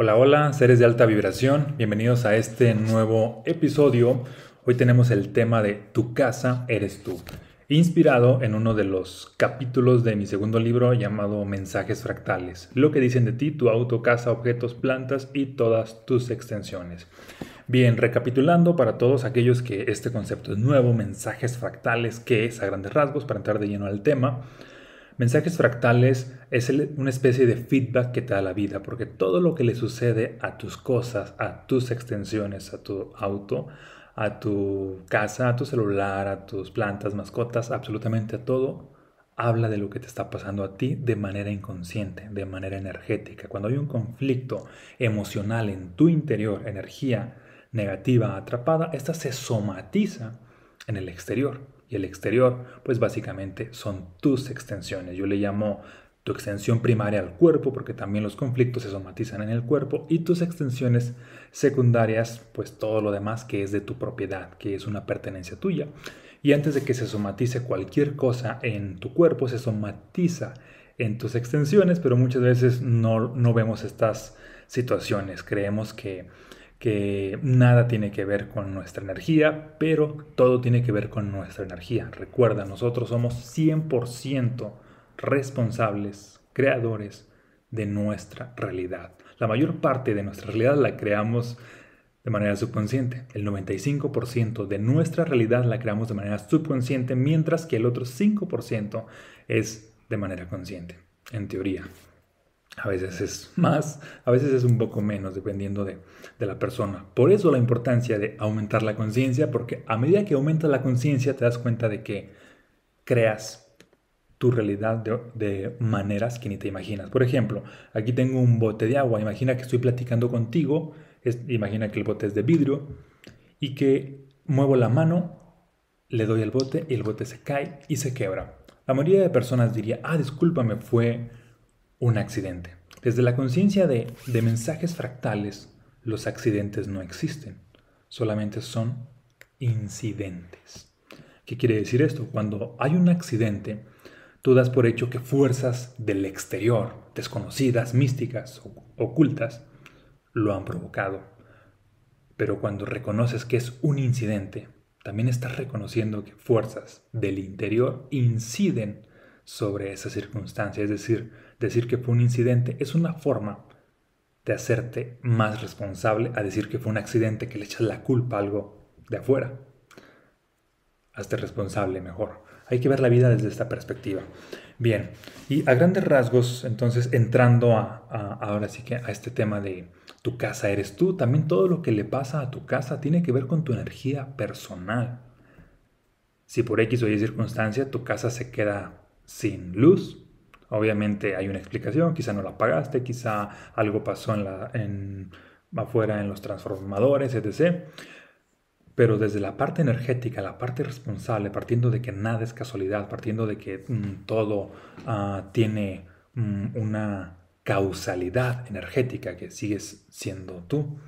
Hola, hola, seres de alta vibración, bienvenidos a este nuevo episodio. Hoy tenemos el tema de Tu casa eres tú, inspirado en uno de los capítulos de mi segundo libro llamado Mensajes Fractales, lo que dicen de ti, tu auto, casa, objetos, plantas y todas tus extensiones. Bien, recapitulando para todos aquellos que este concepto es nuevo, mensajes fractales, ¿qué es a grandes rasgos? Para entrar de lleno al tema. Mensajes fractales es una especie de feedback que te da la vida, porque todo lo que le sucede a tus cosas, a tus extensiones, a tu auto, a tu casa, a tu celular, a tus plantas, mascotas, absolutamente a todo, habla de lo que te está pasando a ti de manera inconsciente, de manera energética. Cuando hay un conflicto emocional en tu interior, energía negativa atrapada, esta se somatiza en el exterior y el exterior, pues básicamente son tus extensiones. Yo le llamo tu extensión primaria al cuerpo, porque también los conflictos se somatizan en el cuerpo, y tus extensiones secundarias, pues todo lo demás que es de tu propiedad, que es una pertenencia tuya. Y antes de que se somatice cualquier cosa en tu cuerpo, se somatiza en tus extensiones, pero muchas veces no, no vemos estas situaciones. Creemos que que nada tiene que ver con nuestra energía, pero todo tiene que ver con nuestra energía. Recuerda, nosotros somos 100% responsables, creadores de nuestra realidad. La mayor parte de nuestra realidad la creamos de manera subconsciente. El 95% de nuestra realidad la creamos de manera subconsciente, mientras que el otro 5% es de manera consciente, en teoría. A veces es más, a veces es un poco menos, dependiendo de, la persona. Por eso la importancia de aumentar la conciencia, porque a medida que aumentas la conciencia te das cuenta de que creas tu realidad de, de, maneras que ni te imaginas. Por ejemplo, aquí tengo un bote de agua. Imagina que estoy platicando contigo. imagina que el bote es de vidrio y que muevo la mano, le doy el bote y el bote se cae y se quebra. La mayoría de personas diría, ah, discúlpame, fue un accidente. Desde la conciencia de, mensajes fractales, los accidentes no existen, solamente son incidentes. ¿Qué quiere decir esto? Cuando hay un accidente, tú das por hecho que fuerzas del exterior, desconocidas, místicas, ocultas, lo han provocado. Pero cuando reconoces que es un incidente, también estás reconociendo que fuerzas del interior inciden sobre esa circunstancia. Es decir, decir que fue un incidente es una forma de hacerte más responsable a decir que fue un accidente, que le echas la culpa a algo de afuera. Hazte responsable mejor. Hay que ver la vida desde esta perspectiva. Bien, y a grandes rasgos, entonces, entrando a, ahora sí que a este tema de tu casa eres tú, también todo lo que le pasa a tu casa tiene que ver con tu energía personal. Si por X o Y circunstancia tu casa se queda sin luz. Obviamente hay una explicación, quizá no la pagaste, quizá algo pasó en la, en, afuera en los transformadores, etc. Pero desde la parte energética, la parte responsable, partiendo de que nada es casualidad, partiendo de que mm, todo ah, tiene mm, una causalidad energética que sigues siendo tú,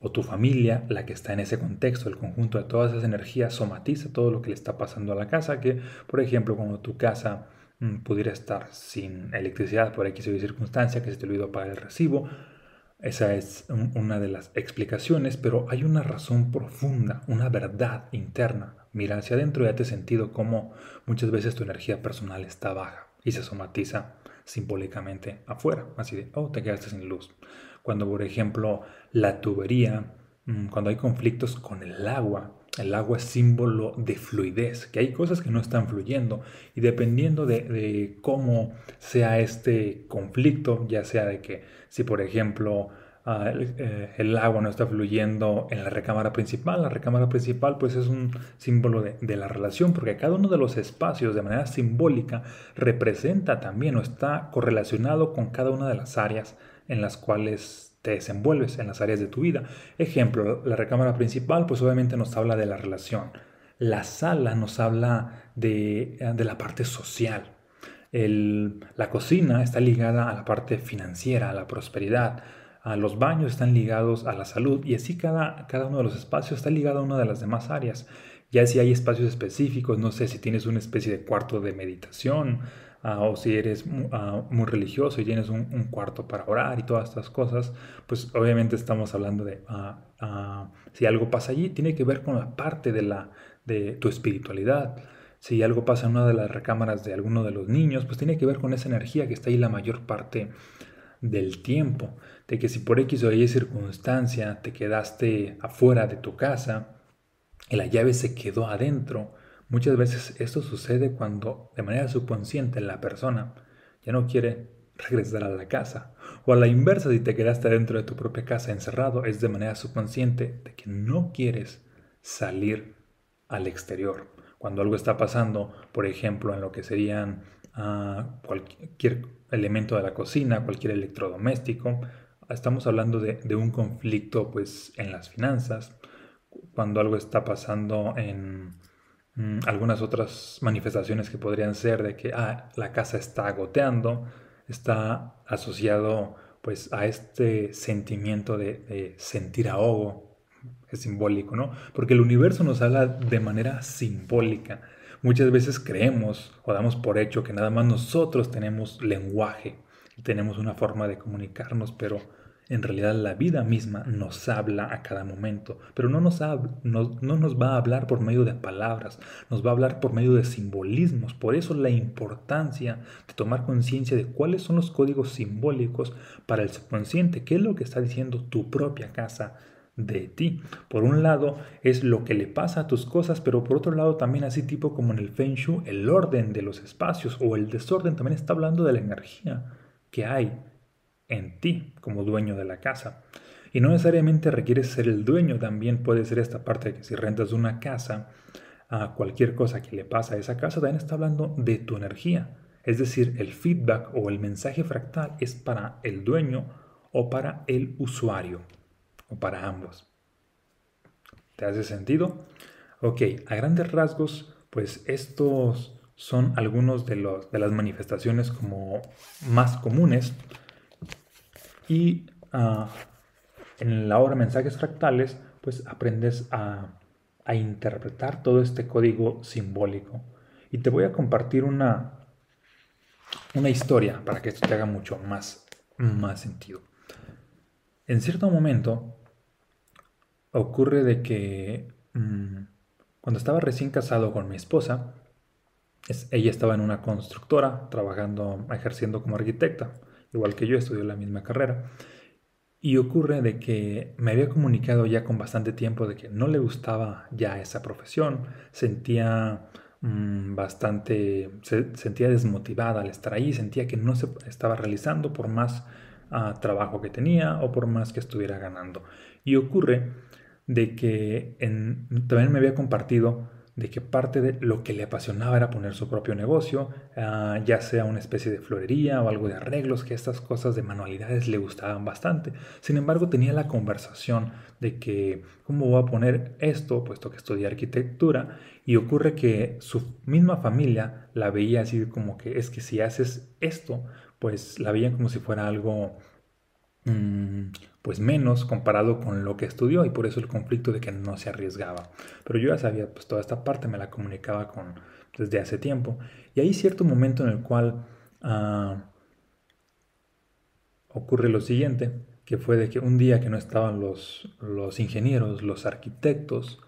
o tu familia, la que está en ese contexto, el conjunto de todas esas energías somatiza todo lo que le está pasando a la casa, que por ejemplo cuando tu casa mm, pudiera estar sin electricidad por X o Y circunstancia, que se te olvidó pagar el recibo, esa es una de las explicaciones, pero hay una razón profunda, una verdad interna. Mira hacia adentro y date sentido como muchas veces tu energía personal está baja y se somatiza simbólicamente afuera, así de, oh, te quedaste sin luz cuando por ejemplo la tubería, mm, cuando hay conflictos con el agua, el agua es símbolo de fluidez, que hay cosas que no están fluyendo. Y dependiendo de, cómo sea este conflicto, ya sea de que si por ejemplo ah, eh, el, agua no está fluyendo en la recámara principal, la recámara principal pues es un símbolo de, de la relación porque cada uno de los espacios de manera simbólica representa también o está correlacionado con cada una de las áreas en las cuales te desenvuelves en las áreas de tu vida. Ejemplo, la recámara principal, pues obviamente nos habla de la relación. La sala nos habla de, la parte social. la cocina está ligada a la parte financiera, a la prosperidad. A los baños están ligados a la salud y así cada, cada uno de los espacios está ligado a una de las demás áreas. Ya si hay espacios específicos, no sé si tienes una especie de cuarto de meditación, ah, o si eres ah, muy religioso y tienes un, cuarto para orar y todas estas cosas, pues obviamente estamos hablando de ah, si algo pasa allí, tiene que ver con la parte de, la, de tu espiritualidad. Si algo pasa en una de las recámaras de alguno de los niños, pues tiene que ver con esa energía que está ahí la mayor parte del tiempo. De que si por X o Y circunstancia te quedaste afuera de tu casa y la llave se quedó adentro, Muchas veces esto sucede cuando de manera subconsciente la persona ya no quiere regresar a la casa. O a la inversa, si te quedaste dentro de tu propia casa encerrado, es de manera subconsciente de que no quieres salir al exterior. Cuando algo está pasando, por ejemplo, en lo que serían ah, cualquier elemento de la cocina, cualquier electrodoméstico, estamos hablando de, de un conflicto pues, en las finanzas, cuando algo está pasando en Mm, algunas otras manifestaciones que podrían ser de que ah, la casa está goteando, está asociado pues a este sentimiento de, sentir ahogo, es simbólico, ¿no? Porque el universo nos habla de manera simbólica. Muchas veces creemos o damos por hecho que nada más nosotros tenemos lenguaje tenemos una forma de comunicarnos, pero en realidad la vida misma nos habla a cada momento, pero no nos, no, nos va a hablar por medio de palabras, nos va a hablar por medio de simbolismos. Por eso la importancia de tomar conciencia de cuáles son los códigos simbólicos para el subconsciente, qué es lo que está diciendo tu propia casa de ti. Por un lado es lo que le pasa a tus cosas, pero por otro lado también así tipo como en el Feng Shui, el orden de los espacios o el desorden también está hablando de la energía que hay en ti como dueño de la casa. Y no necesariamente requieres ser el dueño, también puede ser esta parte de que si rentas una casa, a cualquier cosa que le pasa a esa casa, también está hablando de tu energía. Es decir, el feedback o el mensaje fractal es para el dueño o para el usuario, o para ambos. ¿Te hace sentido? Ok, a grandes rasgos, pues estos son algunos de, los, de las manifestaciones como más comunes y ah, en la obra Mensajes Fractales, pues aprendes a, interpretar todo este código simbólico. Y te voy a compartir una, una historia para que esto te haga mucho más, más sentido. En cierto momento ocurre de que mm, cuando estaba recién casado con mi esposa, ella estaba en una constructora trabajando, ejerciendo como arquitecta igual que yo, estudió la misma carrera. Y ocurre de que me había comunicado ya con bastante tiempo de que no le gustaba ya esa profesión, sentía mm, bastante, se sentía desmotivada al estar ahí, sentía que no se estaba realizando por más ah, trabajo que tenía o por más que estuviera ganando. Y ocurre de que también me había compartido de que parte de lo que le apasionaba era poner su propio negocio, ah, ya sea una especie de florería o algo de arreglos, que estas cosas de manualidades le gustaban bastante. Sin embargo, tenía la conversación de que, ¿cómo voy a poner esto? Puesto que estudié arquitectura, y ocurre que su misma familia la veía así como que es que si haces esto, pues la veían como si fuera algo Mm, pues menos comparado con lo que estudió y por eso el conflicto de que no se arriesgaba. Pero yo ya sabía, pues toda esta parte me la comunicaba con desde hace tiempo y hay cierto momento en el cual ah, ocurre lo siguiente, que fue de que un día que no estaban los, los ingenieros, los arquitectos,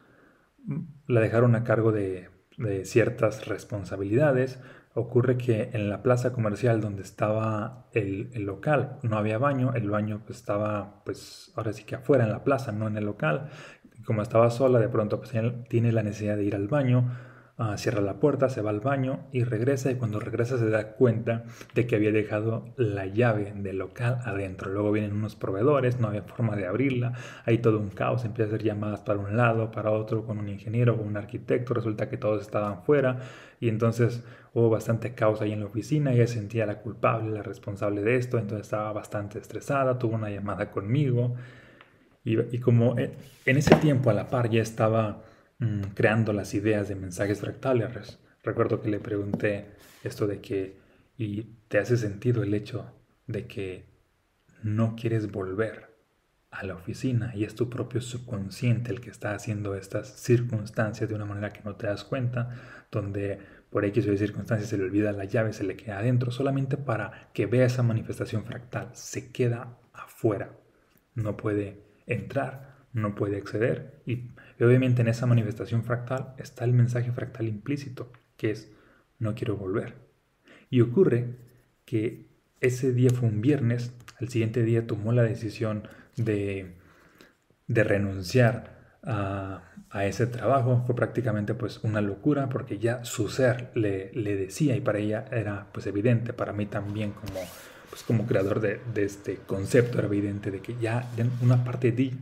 mm, la dejaron a cargo de, de ciertas responsabilidades, ocurre que en la plaza comercial donde estaba el, local no había baño, el baño estaba pues ahora sí que afuera en la plaza, no en el local. como estaba sola, de pronto pues tiene la necesidad de ir al baño, Ah, cierra la puerta, se va al baño y regresa y cuando regresa se da cuenta de que había dejado la llave del local adentro. Luego vienen unos proveedores, no había forma de abrirla, hay todo un caos, empieza a hacer llamadas para un lado, para otro, con un ingeniero, con un arquitecto, resulta que todos estaban fuera y entonces hubo bastante caos ahí en la oficina, ella sentía la culpable, la responsable de esto, entonces estaba bastante estresada, tuvo una llamada conmigo y, como eh, en ese tiempo a la par ya estaba Mm, creando las ideas de mensajes fractales. Recuerdo que le pregunté esto de que, ¿y te hace sentido el hecho de que no quieres volver a la oficina y es tu propio subconsciente el que está haciendo estas circunstancias de una manera que no te das cuenta, donde por X o Y circunstancias se le olvida la llave, se le queda adentro, solamente para que vea esa manifestación fractal, se queda afuera, no puede entrar, no puede acceder y, obviamente en esa manifestación fractal está el mensaje fractal implícito, que es no quiero volver. Y ocurre que ese día fue un viernes, al siguiente día tomó la decisión de, de renunciar a, ese trabajo fue prácticamente pues una locura porque ya su ser le, le, decía y para ella era pues evidente, para mí también como, pues, como creador de, de este concepto era evidente de que ya, una parte de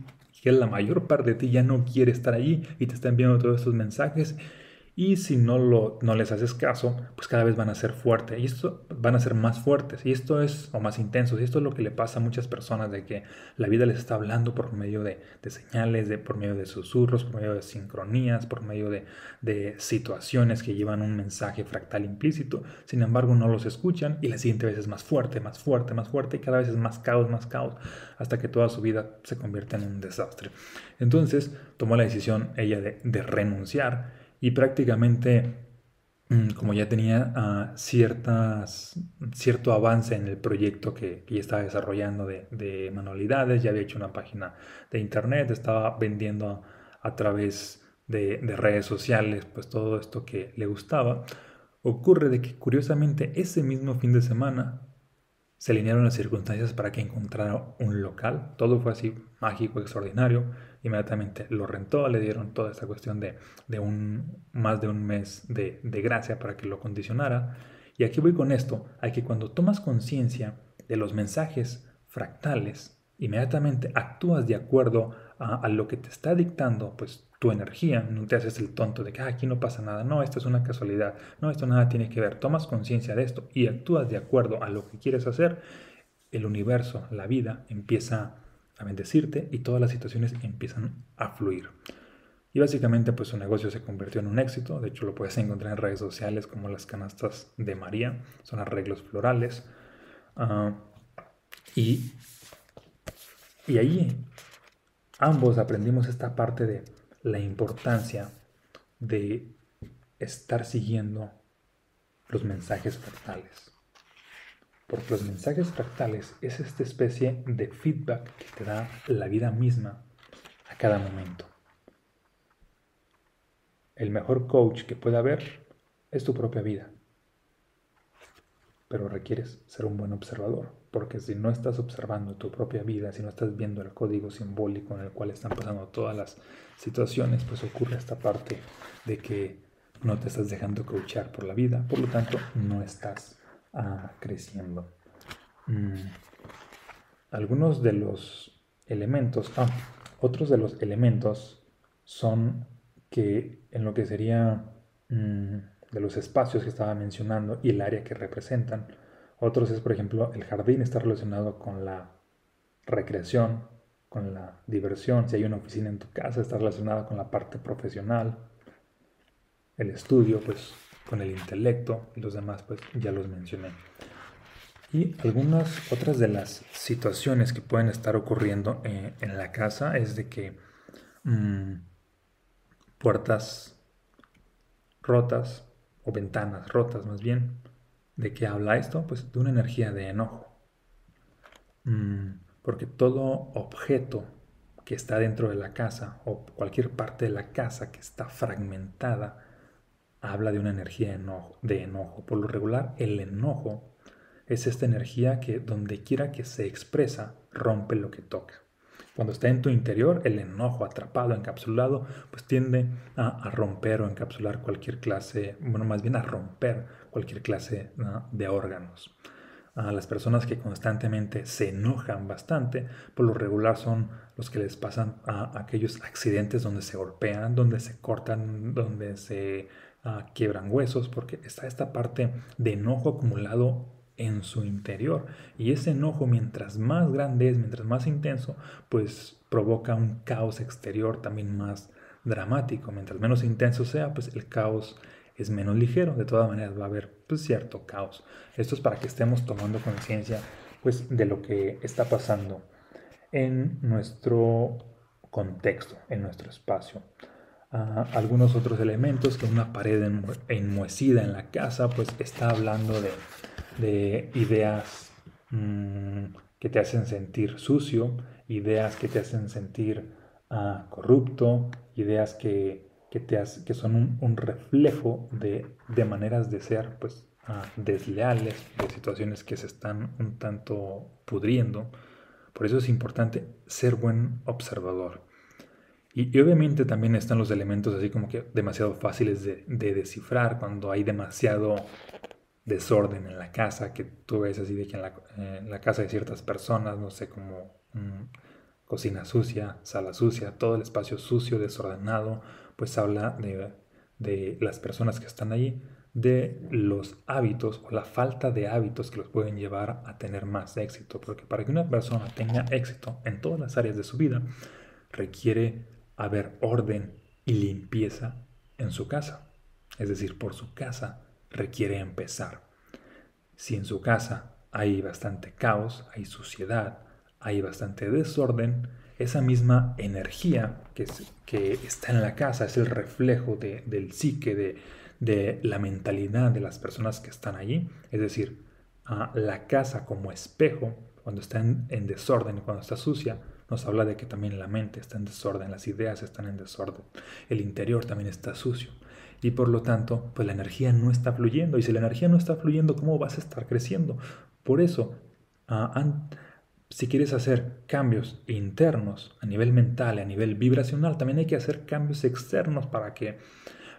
que la mayor parte de ti ya no quiere estar allí y te está enviando todos estos mensajes y si no, lo, no les haces caso, pues cada vez van a ser fuertes. Y esto van a ser más fuertes. Y esto es, o más intensos. Y esto es lo que le pasa a muchas personas, de que la vida les está hablando por medio de, señales, de, por medio de susurros, por medio de sincronías, por medio de, de, situaciones que llevan un mensaje fractal implícito. Sin embargo, no los escuchan y la siguiente vez es más fuerte, más fuerte, más fuerte. Y cada vez es más caos, más caos. Hasta que toda su vida se convierte en un desastre. Entonces, tomó la decisión ella de, de renunciar y prácticamente mm, como ya tenía ah, ciertas, cierto avance en el proyecto que, ya estaba desarrollando de, manualidades, ya había hecho una página de internet, estaba vendiendo a, través de, de, redes sociales, pues todo esto que le gustaba, ocurre de que curiosamente ese mismo fin de semana se alinearon las circunstancias para que encontrara un local, todo fue así mágico, extraordinario, inmediatamente lo rentó, le dieron toda esta cuestión de, un, más de un mes de, gracia para que lo condicionara. Y aquí voy con esto, hay que cuando tomas conciencia de los mensajes fractales, inmediatamente actúas de acuerdo a, lo que te está dictando pues tu energía, no te haces el tonto de que ah, aquí no pasa nada, no, esto es una casualidad, no, esto nada tiene que ver, tomas conciencia de esto y actúas de acuerdo a lo que quieres hacer, el universo, la vida empieza a bendecirte y todas las situaciones empiezan a fluir. Y básicamente pues su negocio se convirtió en un éxito, de hecho lo puedes encontrar en redes sociales como las canastas de María, son arreglos florales. Ah, y, y ahí ambos aprendimos esta parte de la importancia de estar siguiendo los mensajes fractales. Porque los mensajes fractales es esta especie de feedback que te da la vida misma a cada momento. El mejor coach que pueda haber es tu propia vida. Pero requieres ser un buen observador, porque si no estás observando tu propia vida, si no estás viendo el código simbólico en el cual están pasando todas las situaciones, pues ocurre esta parte de que no te estás dejando coachar por la vida, por lo tanto no estás creciendo. Mm. Algunos de los elementos, ah, otros de los elementos son que en lo que sería mm, de los espacios que estaba mencionando y el área que representan, otros es, por ejemplo, el jardín está relacionado con la recreación, con la diversión. Si hay una oficina en tu casa, está relacionada con la parte profesional. El estudio, pues con el intelecto y los demás pues ya los mencioné. Y algunas otras de las situaciones que pueden estar ocurriendo eh, en la casa es de que mm, puertas rotas o ventanas rotas más bien. ¿De qué habla esto? Pues de una energía de enojo. Mm, porque todo objeto que está dentro de la casa o cualquier parte de la casa que está fragmentada habla de una energía de enojo. Por lo regular, el enojo es esta energía que donde quiera que se expresa, rompe lo que toca. Cuando está en tu interior, el enojo atrapado, encapsulado, pues tiende a, romper o encapsular cualquier clase, bueno, más bien a romper cualquier clase de órganos. A las personas que constantemente se enojan bastante, por lo regular son los que les pasan a aquellos accidentes donde se golpean, donde se cortan, donde se quiebran huesos, porque está esta parte de enojo acumulado en su interior. Y ese enojo, mientras más grande es, mientras más intenso, pues provoca un caos exterior también más dramático. Mientras menos intenso sea, pues el caos es menos ligero. De todas maneras va a haber pues, cierto caos. Esto es para que estemos tomando conciencia pues, de lo que está pasando en nuestro contexto, en nuestro espacio. Algunos otros elementos, que una pared enmuecida en la casa, pues está hablando de, ideas mm, que te hacen sentir sucio, ideas que te hacen sentir ah, corrupto, ideas que, que son un, reflejo de, maneras de ser pues, ah, desleales, de situaciones que se están un tanto pudriendo. Por eso es importante ser buen observador. Y, obviamente también están los elementos así como que demasiado fáciles de, descifrar cuando hay demasiado desorden en la casa, que tú ves así de que en la, casa de ciertas personas, no sé, como mm, cocina sucia, sala sucia, todo el espacio sucio, desordenado, pues habla de, de las personas que están allí, de los hábitos o la falta de hábitos que los pueden llevar a tener más éxito, porque para que una persona tenga éxito en todas las áreas de su vida, requiere haber orden y limpieza en su casa. Es decir, por su casa requiere empezar. Si en su casa hay bastante caos, hay suciedad, hay bastante desorden, esa misma energía que, que está en la casa es el reflejo del psique, de, de, la mentalidad de las personas que están allí. Es decir, la casa como espejo, cuando está en desorden, cuando está sucia, nos habla de que también la mente está en desorden, las ideas están en desorden, el interior también está sucio. Y por lo tanto, pues la energía no está fluyendo. Y si la energía no está fluyendo, ¿cómo vas a estar creciendo? Por eso, ah, si quieres hacer cambios internos a nivel mental, a nivel vibracional, también hay que hacer cambios externos para que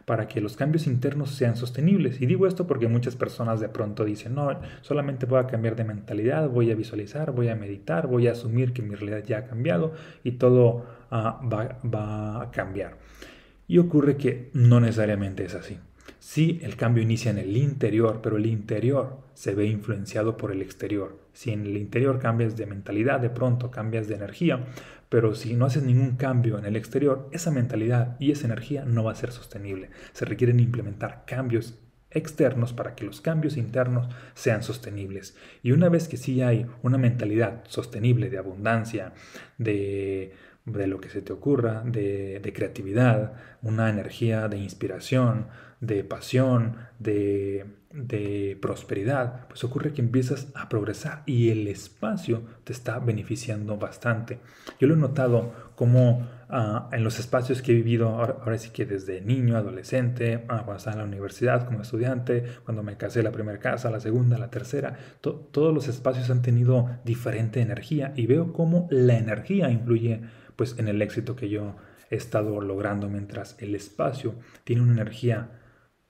para que los cambios internos sean sostenibles. Y digo esto porque muchas personas de pronto dicen, no, solamente voy a cambiar de mentalidad, voy a visualizar, voy a meditar, voy a asumir que mi realidad ya ha cambiado y todo ah, va, va a cambiar. Y ocurre que no necesariamente es así. Sí, el cambio inicia en el interior, pero el interior se ve influenciado por el exterior. Si en el interior cambias de mentalidad, de pronto cambias de energía, pero si no haces ningún cambio en el exterior, esa mentalidad y esa energía no va a ser sostenible. Se requieren implementar cambios externos para que los cambios internos sean sostenibles. Y una vez que sí hay una mentalidad sostenible de abundancia, de, lo que se te ocurra, de, de creatividad, una energía de inspiración, de pasión, de de prosperidad, pues ocurre que empiezas a progresar y el espacio te está beneficiando bastante. Yo lo he notado como ah, en los espacios que he vivido, ahora, sí que desde niño, adolescente, ah, cuando en la universidad como estudiante, cuando me casé la primera casa, la segunda, la tercera, todos los espacios han tenido diferente energía y veo cómo la energía influye pues en el éxito que yo he estado logrando mientras el espacio tiene una energía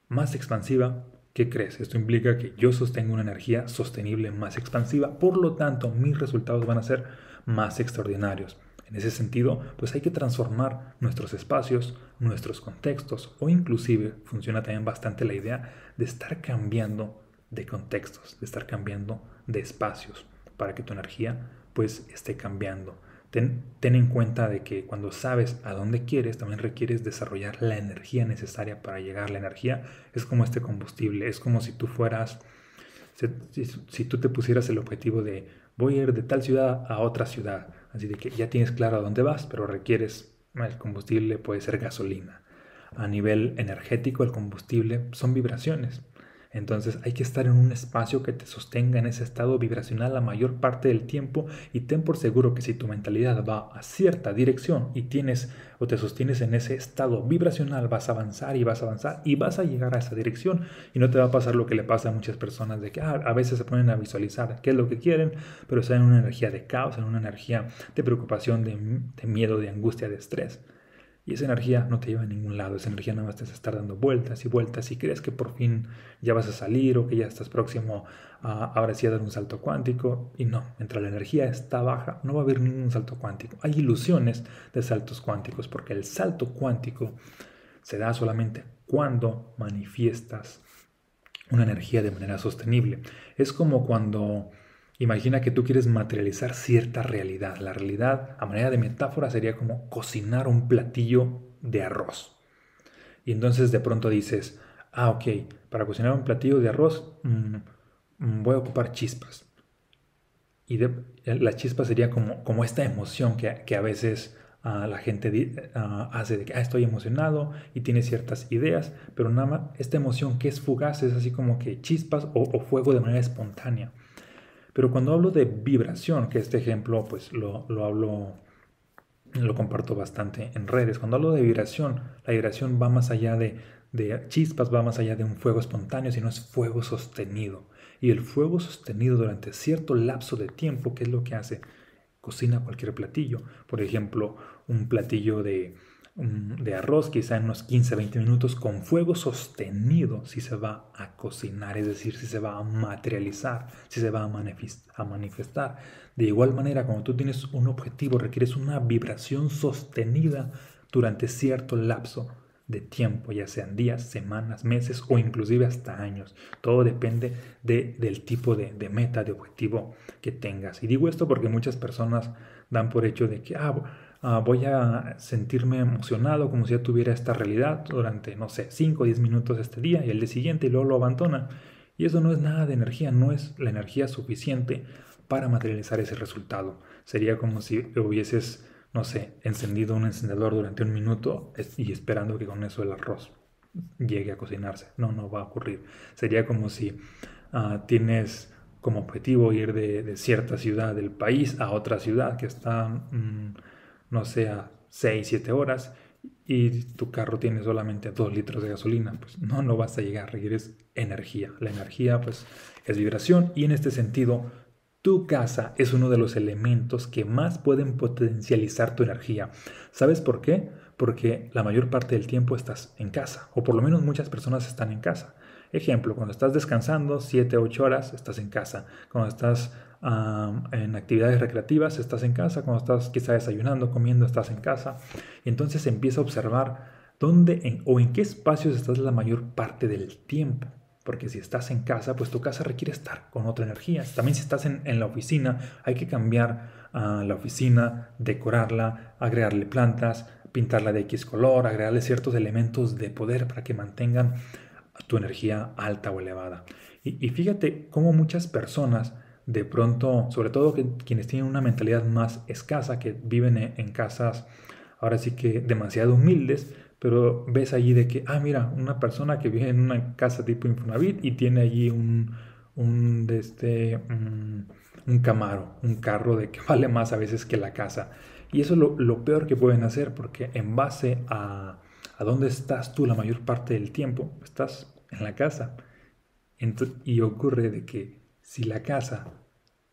más expansiva, ¿Qué crees? Esto implica que yo sostengo una energía sostenible más expansiva, por lo tanto mis resultados van a ser más extraordinarios. En ese sentido, pues hay que transformar nuestros espacios, nuestros contextos o inclusive funciona también bastante la idea de estar cambiando de contextos, de estar cambiando de espacios para que tu energía pues esté cambiando. Ten, en cuenta de que cuando sabes a dónde quieres, también requieres desarrollar la energía necesaria para llegar. La energía es como este combustible, es como si tú fueras, si, tú te pusieras el objetivo de voy a ir de tal ciudad a otra ciudad, así que ya tienes claro a dónde vas, pero requieres, el combustible puede ser gasolina. A nivel energético, el combustible son vibraciones. Entonces hay que estar en un espacio que te sostenga en ese estado vibracional la mayor parte del tiempo y ten por seguro que si tu mentalidad va a cierta dirección y tienes o te sostienes en ese estado vibracional, vas a avanzar y vas a avanzar y vas a llegar a esa dirección y no te va a pasar lo que le pasa a muchas personas de que ah, a veces se ponen a visualizar qué es lo que quieren, pero están en una energía de caos, en una energía de preocupación, de miedo, de angustia, de estrés. Y esa energía no te lleva a ningún lado, esa energía nada más te está dando vueltas y vueltas y crees que por fin ya vas a salir o que ya estás próximo a ahora sí a dar un salto cuántico. Y no, mientras la energía está baja no va a haber ningún salto cuántico. Hay ilusiones de saltos cuánticos porque el salto cuántico se da solamente cuando manifiestas una energía de manera sostenible. Es como cuando Imagina que tú quieres materializar cierta realidad. La realidad, a manera de metáfora, sería como cocinar un platillo de arroz. Y entonces de pronto dices, ah, ok, para cocinar un platillo de arroz mm, mm, voy a ocupar chispas. Y la chispa sería como, como esta emoción que, a veces ah, la gente ah, hace de que estoy emocionado y tiene ciertas ideas, pero nada más esta emoción que es fugaz es así como que chispas o, fuego de manera espontánea. Pero cuando hablo de vibración, que este ejemplo pues lo, lo hablo lo comparto bastante en redes. Cuando hablo de vibración, la vibración va más allá de, de chispas, va más allá de un fuego espontáneo, sino es fuego sostenido. Y el fuego sostenido durante cierto lapso de tiempo, ¿qué es lo que hace? Cocina cualquier platillo. Por ejemplo, un platillo de, de arroz, quizá en unos 15, 20 minutos, con fuego sostenido, si se va a cocinar, es decir, si se va a materializar, si se va a manifestar. De igual manera, cuando tú tienes un objetivo, requieres una vibración sostenida durante cierto lapso de tiempo, ya sean días, semanas, meses o inclusive hasta años. Todo depende de, del tipo de, meta, de objetivo que tengas. Y digo esto porque muchas personas dan por hecho de que ah, ah, voy a sentirme emocionado como si ya tuviera esta realidad durante, no sé, 5 o 10 minutos este día y el día siguiente y luego lo abandona. Y eso no es nada de energía, no es la energía suficiente para materializar ese resultado. Sería como si hubieses no sé, encendido un encendedor durante un minuto y esperando que con eso el arroz llegue a cocinarse. No, no va a ocurrir. Sería como si ah, tienes como objetivo ir de, cierta ciudad del país a otra ciudad que está, mm, no sé, a 6, 7 horas y tu carro tiene solamente 2 litros de gasolina. Pues no, no vas a llegar, requieres energía. La energía pues es vibración y en este sentido tu casa es uno de los elementos que más pueden potencializar tu energía. ¿Sabes por qué? Porque la mayor parte del tiempo estás en casa, o por lo menos muchas personas están en casa. Ejemplo, cuando estás descansando 7, 8 horas, estás en casa. Cuando estás en actividades recreativas, estás en casa. Cuando estás quizá desayunando, comiendo, estás en casa. Y entonces empieza a observar dónde o en qué espacios estás la mayor parte del tiempo. Porque si estás en casa, pues tu casa requiere estar con otra energía. También si estás en, la oficina, hay que cambiar ah, la oficina, decorarla, agregarle plantas, pintarla de X color, agregarle ciertos elementos de poder para que mantengan tu energía alta o elevada. Y, fíjate cómo muchas personas de pronto, sobre todo quienes tienen una mentalidad más escasa, que viven en casas ahora sí que demasiado humildes, pero ves allí de que, ah, mira, una persona que vive en una casa tipo Infonavit y tiene allí un, un, este, un, Camaro, un carro de que vale más a veces que la casa. Y eso es lo, peor que pueden hacer porque en base a, a dónde estás tú la mayor parte del tiempo, estás en la casa. y ocurre de que si la casa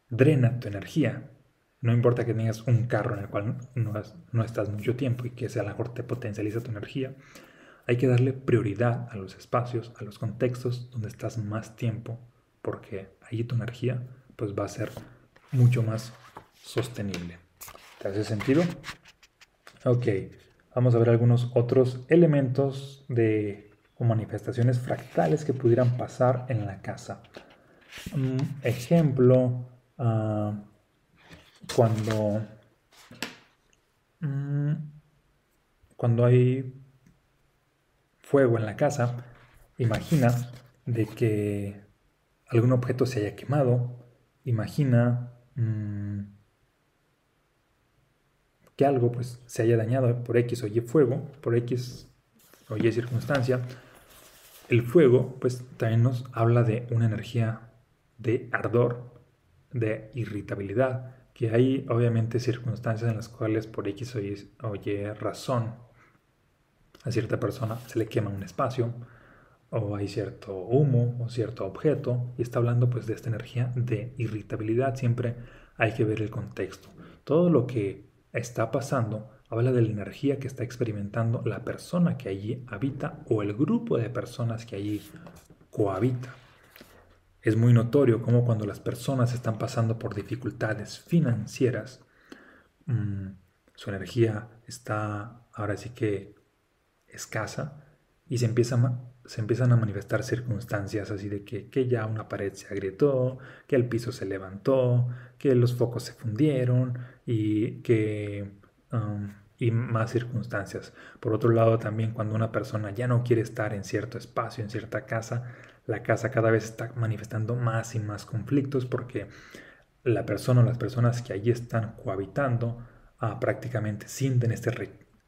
drena tu energía, no importa que tengas un carro en el cual no, estás mucho tiempo y que sea la mejor te potencializa tu energía, hay que darle prioridad a los espacios, a los contextos donde estás más tiempo, porque ahí tu energía pues va a ser mucho más sostenible. ¿Te hace sentido? Ok, vamos a ver algunos otros elementos de o manifestaciones fractales que pudieran pasar en la casa. Un ejemplo, uh, cuando, mm, cuando hay fuego en la casa, imagina de que algún objeto se haya quemado, imagina mm, que algo pues, se haya dañado por X o Y fuego, por X o Y circunstancia. El fuego pues también nos habla de una energía de ardor, de irritabilidad, que hay obviamente circunstancias en las cuales por X o Y, razón a cierta persona se le quema un espacio o hay cierto humo o cierto objeto y está hablando pues de esta energía de irritabilidad. Siempre hay que ver el contexto. Todo lo que está pasando habla de la energía que está experimentando la persona que allí habita o el grupo de personas que allí cohabita. Es muy notorio cómo cuando las personas están pasando por dificultades financieras, mm, su energía está ahora sí que escasa y se empiezan, se empiezan a manifestar circunstancias así de que, que, ya una pared se agrietó, que el piso se levantó, que los focos se fundieron y que... Um, y más circunstancias. Por otro lado, también cuando una persona ya no quiere estar en cierto espacio, en cierta casa, la casa cada vez está manifestando más y más conflictos porque la persona o las personas que allí están cohabitando ah, prácticamente sienten este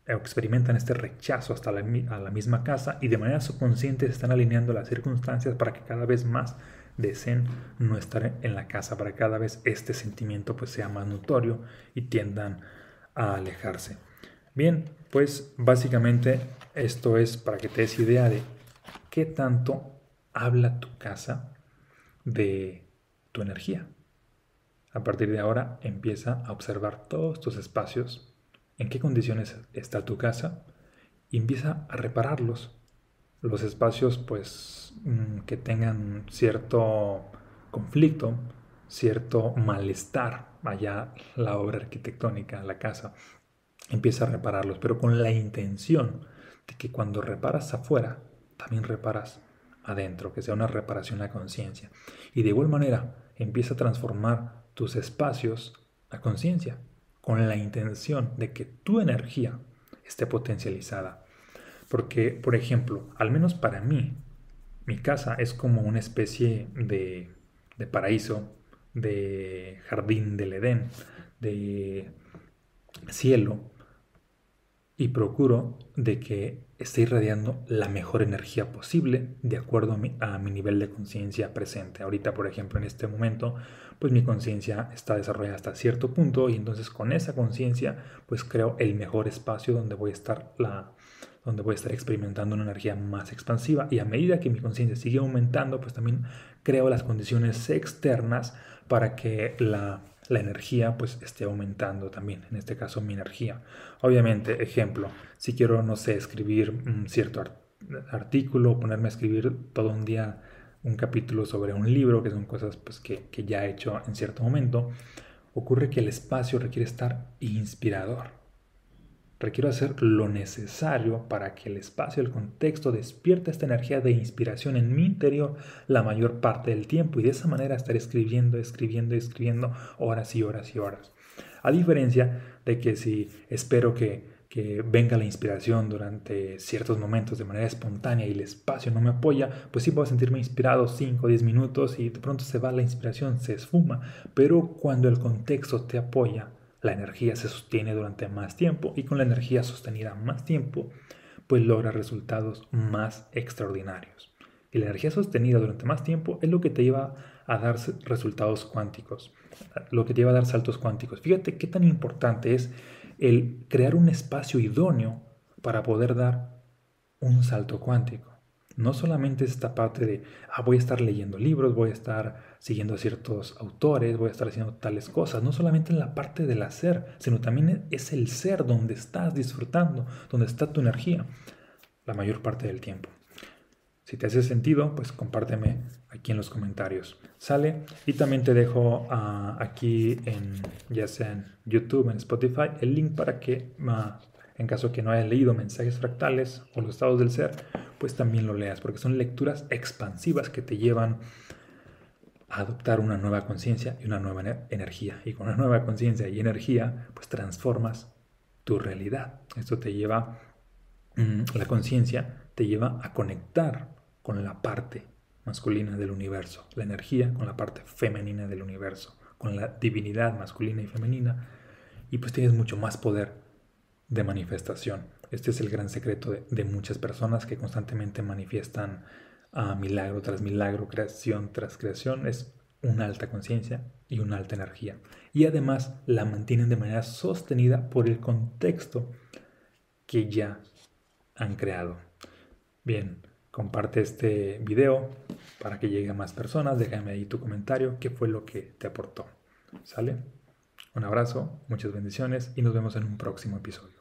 experimentan este rechazo hasta la, a la misma casa y de manera subconsciente se están alineando las circunstancias para que cada vez más deseen no estar en la casa, para que cada vez este sentimiento pues sea más notorio y tiendan a alejarse. Bien, pues básicamente esto es para que te des idea de qué tanto habla tu casa de tu energía. A partir de ahora empieza a observar todos tus espacios, en qué condiciones está tu casa y empieza a repararlos. Los espacios pues mm, que tengan cierto conflicto, cierto malestar, allá la obra arquitectónica, la casa, empieza a repararlos, pero con la intención de que cuando reparas afuera, también reparas adentro, que sea una reparación a conciencia. Y de igual manera, empieza a transformar tus espacios a conciencia, con la intención de que tu energía esté potencializada. Porque, por ejemplo, al menos para mí, mi casa es como una especie de, de paraíso, de jardín del Edén, de cielo, y procuro de que esté irradiando la mejor energía posible de acuerdo a mi, a mi nivel de conciencia presente. Ahorita, por ejemplo, en este momento, pues mi conciencia está desarrollada hasta cierto punto y entonces con esa conciencia, pues creo el mejor espacio donde voy a estar la donde voy a estar experimentando una energía más expansiva y a medida que mi conciencia sigue aumentando, pues también creo las condiciones externas para que la la energía pues esté aumentando también, en este caso mi energía. Obviamente, ejemplo, si quiero, no sé, escribir un cierto artículo, ponerme a escribir todo un día un capítulo sobre un libro, que son cosas pues, que, que ya he hecho en cierto momento, ocurre que el espacio requiere estar inspirador. Requiero hacer lo necesario para que el espacio, el contexto despierte esta energía de inspiración en mi interior la mayor parte del tiempo y de esa manera estar escribiendo, escribiendo, escribiendo horas y horas y horas. A diferencia de que si espero que, que venga la inspiración durante ciertos momentos de manera espontánea y el espacio no me apoya, pues sí puedo sentirme inspirado 5 o 10 minutos y de pronto se va la inspiración, se esfuma. Pero cuando el contexto te apoya, la energía se sostiene durante más tiempo y con la energía sostenida más tiempo, pues logra resultados más extraordinarios. Y la energía sostenida durante más tiempo es lo que te lleva a dar resultados cuánticos, lo que te lleva a dar saltos cuánticos. Fíjate qué tan importante es el crear un espacio idóneo para poder dar un salto cuántico. No solamente es esta parte de, ah, voy a estar leyendo libros, voy a estar siguiendo a ciertos autores, voy a estar haciendo tales cosas. No solamente en la parte del hacer, sino también es el ser donde estás disfrutando, donde está tu energía, la mayor parte del tiempo. Si te hace sentido, pues compárteme aquí en los comentarios. Sale. Y también te dejo ah, aquí en, ya sea en YouTube, en Spotify, el link para que, ah, en caso que no hayas leído mensajes fractales o los estados del ser, pues también lo leas, porque son lecturas expansivas que te llevan a adoptar una nueva conciencia y una nueva energía. Y con una nueva conciencia y energía, pues transformas tu realidad. Esto te lleva, mm, la conciencia te lleva a conectar con la parte masculina del universo, la energía con la parte femenina del universo, con la divinidad masculina y femenina, y pues tienes mucho más poder de manifestación. Este es el gran secreto de, muchas personas que constantemente manifiestan a milagro tras milagro, creación tras creación. Es una alta conciencia y una alta energía. Y además la mantienen de manera sostenida por el contexto que ya han creado. Bien, comparte este video para que llegue a más personas. Déjame ahí tu comentario, qué fue lo que te aportó. ¿Sale? Un abrazo, muchas bendiciones y nos vemos en un próximo episodio.